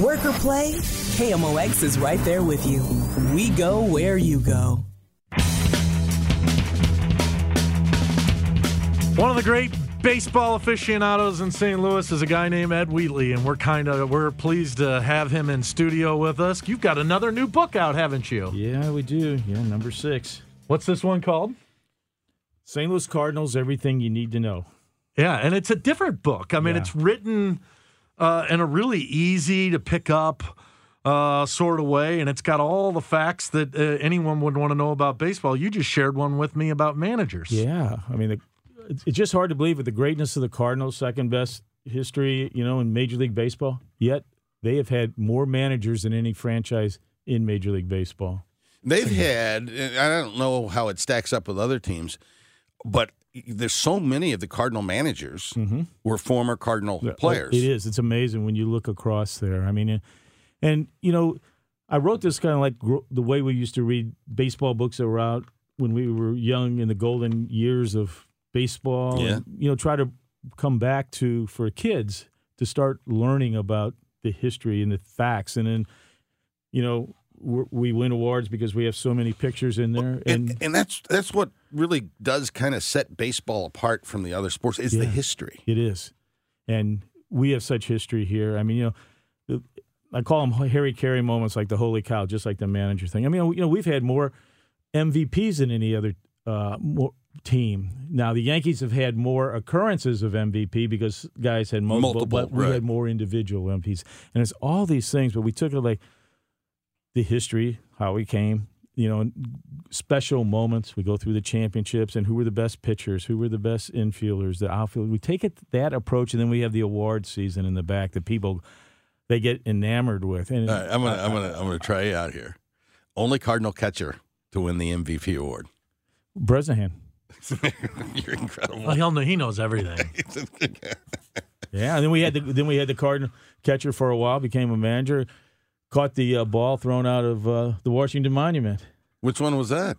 Work or play, KMOX is right there with you. We go where you go. One of the great baseball aficionados in St. Louis is a guy named Ed Wheatley, and we're kind of we're pleased to have him in studio with us. You've got another new book out, haven't you? Yeah, we do. Yeah, number six. What's this one called? St. Louis Cardinals, everything you need to know. Yeah, and it's a different book. I mean, Yeah. it's written uh, in a really easy to pick up uh, sort of way, and it's got all the facts that uh, anyone would want to know about baseball. You just shared one with me about managers. Yeah, I mean, the, it's- it's just hard to believe with the greatness of the Cardinals, second best history, you know, in Major League Baseball. Yet they have had more managers than any franchise in Major League Baseball. They've had, and I don't know how it stacks up with other teams, but there's so many of the Cardinal managers mm-hmm. were former Cardinal Yeah, players. It is. It's amazing when you look across there. I mean, and, and you know, I wrote this kind of like gro- the way we used to read baseball books that were out when we were young in the golden years of baseball. Yeah. And, you know, try to come back to for kids to start learning about the history and the facts, and then, you know. We're- win awards because we have so many pictures in there, and, and, and that's that's what really does kind of set baseball apart from the other sports is the history. It is, and we have such history here. I mean, you know, I call them Harry Caray moments, like the holy cow, just like the manager thing. I mean, you know, we've had more MVPs than any other uh, more team. Now, the Yankees have had more occurrences of MVP because guys had multiple, Multiple, but we right. had more individual MVPs, and it's all these things. But we took it like the history, how we came. You know, special moments. We go through the championships and who were the best pitchers, who were the best infielders, the outfield. We take it that approach, and then we have the award season in the back that people they get enamored with. And All right, I'm gonna I'm gonna I'm gonna try you out here. Only Cardinal catcher to win the MVP award. Bresnahan, You're incredible. Well, he'll know, he knows everything. yeah. And then we had the then we had the Cardinal catcher for a while, became a manager, caught the uh, ball thrown out of uh, the Washington Monument. Which one was that?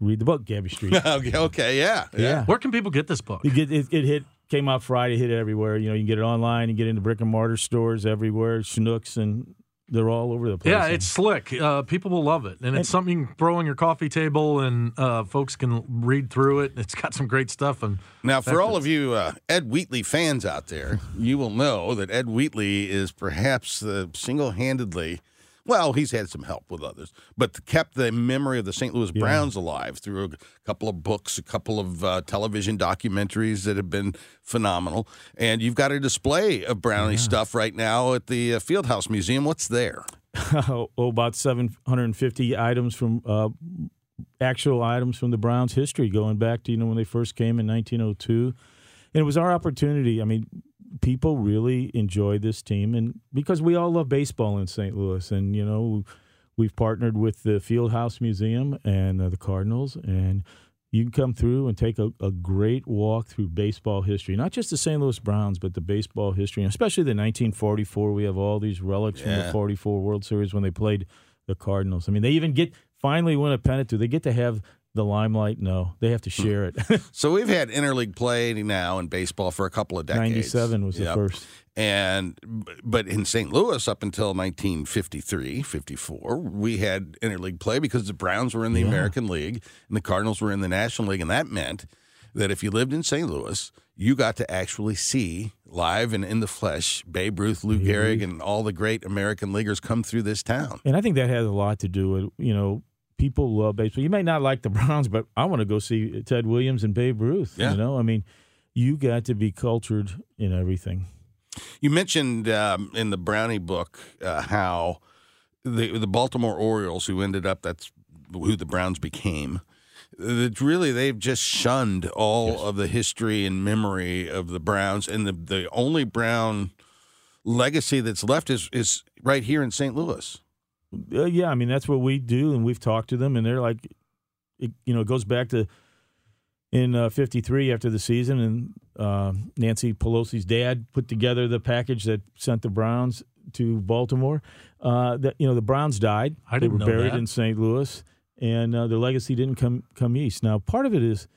Read the book, Gabby Street. okay, okay, yeah, yeah. Where can people get this book? You get it, it hit came out Friday, hit it everywhere. You know, you can get it online, you can get it in the brick and mortar stores everywhere, Schnucks, and they're all over the place. Yeah, it's slick. Uh, people will love it, and it's something you can throw on your coffee table, and uh, folks can read through it. It's got some great stuff. And Now, for all of you uh, Ed Wheatley fans out there, you will know that Ed Wheatley is perhaps the single-handedly. Well, he's had some help with others, but kept the memory of the St. Louis Browns alive through a couple of books, a couple of uh, television documentaries that have been phenomenal. And you've got a display of Brownie stuff right now at the uh, Fieldhouse Museum. What's there? oh, about 750 items from uh, actual items from the Browns' history, going back to you know when they first came in 1902, and it was our opportunity. I mean, people really enjoy this team, and because we all love baseball in St. Louis, and you know we've partnered with the Fieldhouse Museum and uh, the Cardinals, and you can come through and take a, a great walk through baseball history, not just the St. Louis Browns, but the baseball history, and especially the 1944. We have all these relics from the 44 World Series when they played the Cardinals. I mean, they even get finally win a pennant. Do they get to have the limelight? No, they have to hmm. share it. So we've had interleague play now in baseball for a couple of decades. 97 was the Yep. first. And but in St. Louis up until 1953, 54, we had interleague play because the Browns were in the Yeah. American League and the Cardinals were in the National League and that meant that if you lived in St. Louis, you got to actually see live and in the flesh Babe Ruth, Lou mm-hmm. Gehrig, and all the great American leaguers come through this town. And I think that has a lot to do with, you know, people love baseball. You may not like the Browns, but I want to go see Ted Williams and Babe Ruth. Yeah. You know, I mean, you got to be cultured in everything. You mentioned um, in the Brownie book uh, how the the Baltimore Orioles, who ended up that's who the Browns became. That really they've just shunned all of the history and memory of the Browns, and the the only Brown legacy that's left is is right here in St. Louis. Uh, yeah, I mean that's what we do, and we've talked to them, and they're like, it, you know, it goes back to in uh, '53 after the season, and uh, Nancy Pelosi's dad put together the package that sent the Browns to Baltimore. Uh, that you know, the Browns died; I they were buried that. in St. Louis, and uh, their legacy didn't come come east. Now, part of it is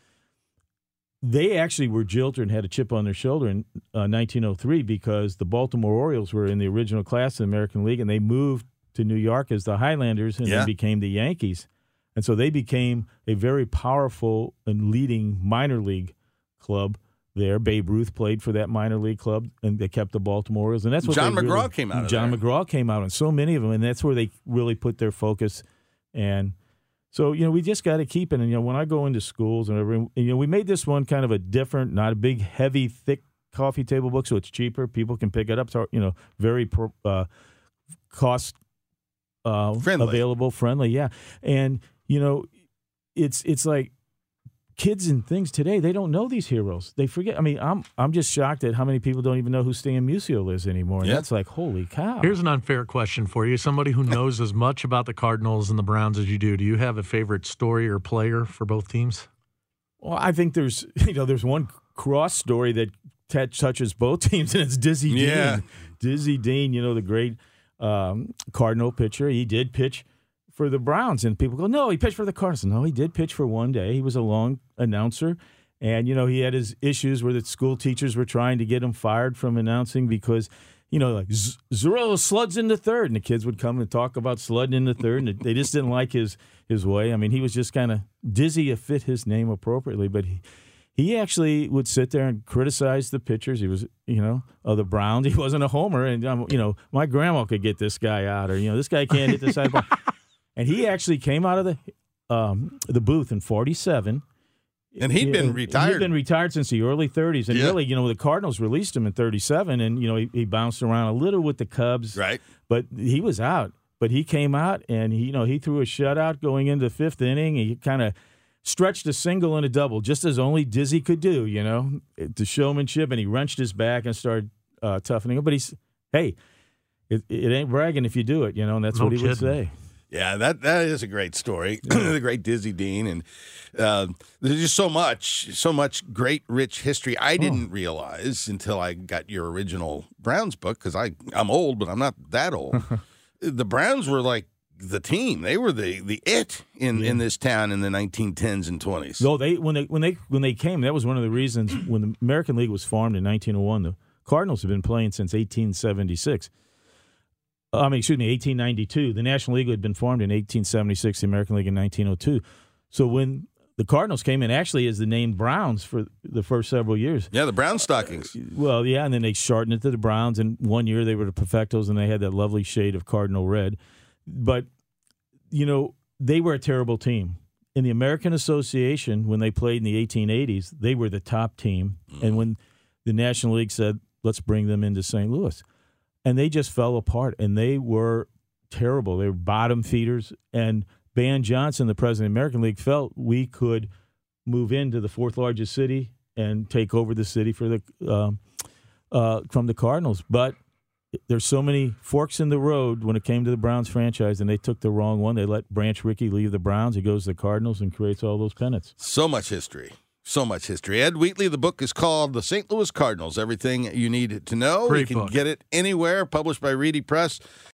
they actually were jilted and had a chip on their shoulder in uh, 1903 because the Baltimore Orioles were in the original class of the American League and they moved to New York as the Highlanders and Yeah. then became the Yankees. And so they became a very powerful and leading minor league club there. Babe Ruth played for that minor league club, and they kept the Baltimore Orioles. And that's what John McGraw really- came out of John there. McGraw came out, and so many of them, and that's where they really put their focus. And so you know, we just got to keep it. And you know, when I go into schools and everything, you know, we made this one kind of a different, not a big, heavy, thick coffee table book, so it's cheaper. People can pick it up. So you know, very pro- uh, cost uh, Friendly. available, friendly. Yeah, and you know, it's it's like kids and things today they don't know these heroes they forget i mean i'm i'm just shocked at how many people don't even know who stan musial is anymore and Yeah. that's like holy cow Here's an unfair question for you. Somebody who knows as much about the Cardinals and the Browns as you do. Do you have a favorite story or player for both teams? well i think there's you know there's one cross story that t- touches both teams and it's dizzy Yeah. dean dizzy dean you know the great um, cardinal pitcher. He did pitch for the browns. And people go no he pitched for the cardinals. No he did pitch for one day. He was a long announcer. And you know he had his issues where the school teachers were trying to get him fired from announcing because you know like Z- Zorrillo sluds in the third. And the kids would come and talk about sludding in the third. And they just didn't like his his way. I mean he was just kind of dizzy to fit his name appropriately. But he he actually would sit there and criticize the pitchers. He was, you know, of the Browns. He wasn't a homer, and um, you know, my grandma could get this guy out, or you know, this guy can't hit the side ball. And he actually came out of the um, the booth in '47. And he'd been retired. He'd been retired since the early 30s, and Yeah. really, you know, the Cardinals released him in '37, and you know, he, he bounced around a little with the Cubs, Right. but he was out. But he came out, and he, you know, he threw a shutout going into the fifth inning. He kind of stretched a single and a double, just as only Dizzy could do, you know, the showmanship, and he wrenched his back and started uh, toughening up. But he's, hey, it, it ain't bragging if you do it, you know, and that's No what he would say. Yeah, that that is a great story. the great Dizzy Dean, and uh, there's just so much, so much great, rich history. I didn't realize until I got your original Browns book because I I'm old, but I'm not that old. the Browns were like the team; they were the the it in in this town in the 1910s and 20s. No, they when they when they when they came, that was one of the reasons when the American League was formed in 1901. The Cardinals have been playing since 1876. Uh, I mean, excuse me, 1892. The National League had been formed in 1876. The American League in 1902. So when the Cardinals came in, actually as the name Browns for the first several years. Yeah, the Brown stockings. Well, yeah, and then they shortened it to the Browns. And one year they were the Perfectos, and they had that lovely shade of cardinal red. But you know, they were a terrible team. In the American Association, when they played in the 1880s, they were the top team. And when the National League said, let's bring them into St. Louis, and they just fell apart, and they were terrible. They were bottom feeders. And Ban Johnson, the president of the American League, felt we could move into the fourth largest city and take over the city for the um, uh, from the Cardinals. But there's so many forks in the road when it came to the Browns franchise, and they took the wrong one. They let Branch Rickey leave the Browns. He goes to the Cardinals and creates all those pennants. So much history. So much history. Ed Wheatley, the book is called The St. Louis Cardinals Everything You Need to Know. Great you can book. get it anywhere, published by Reedy Press.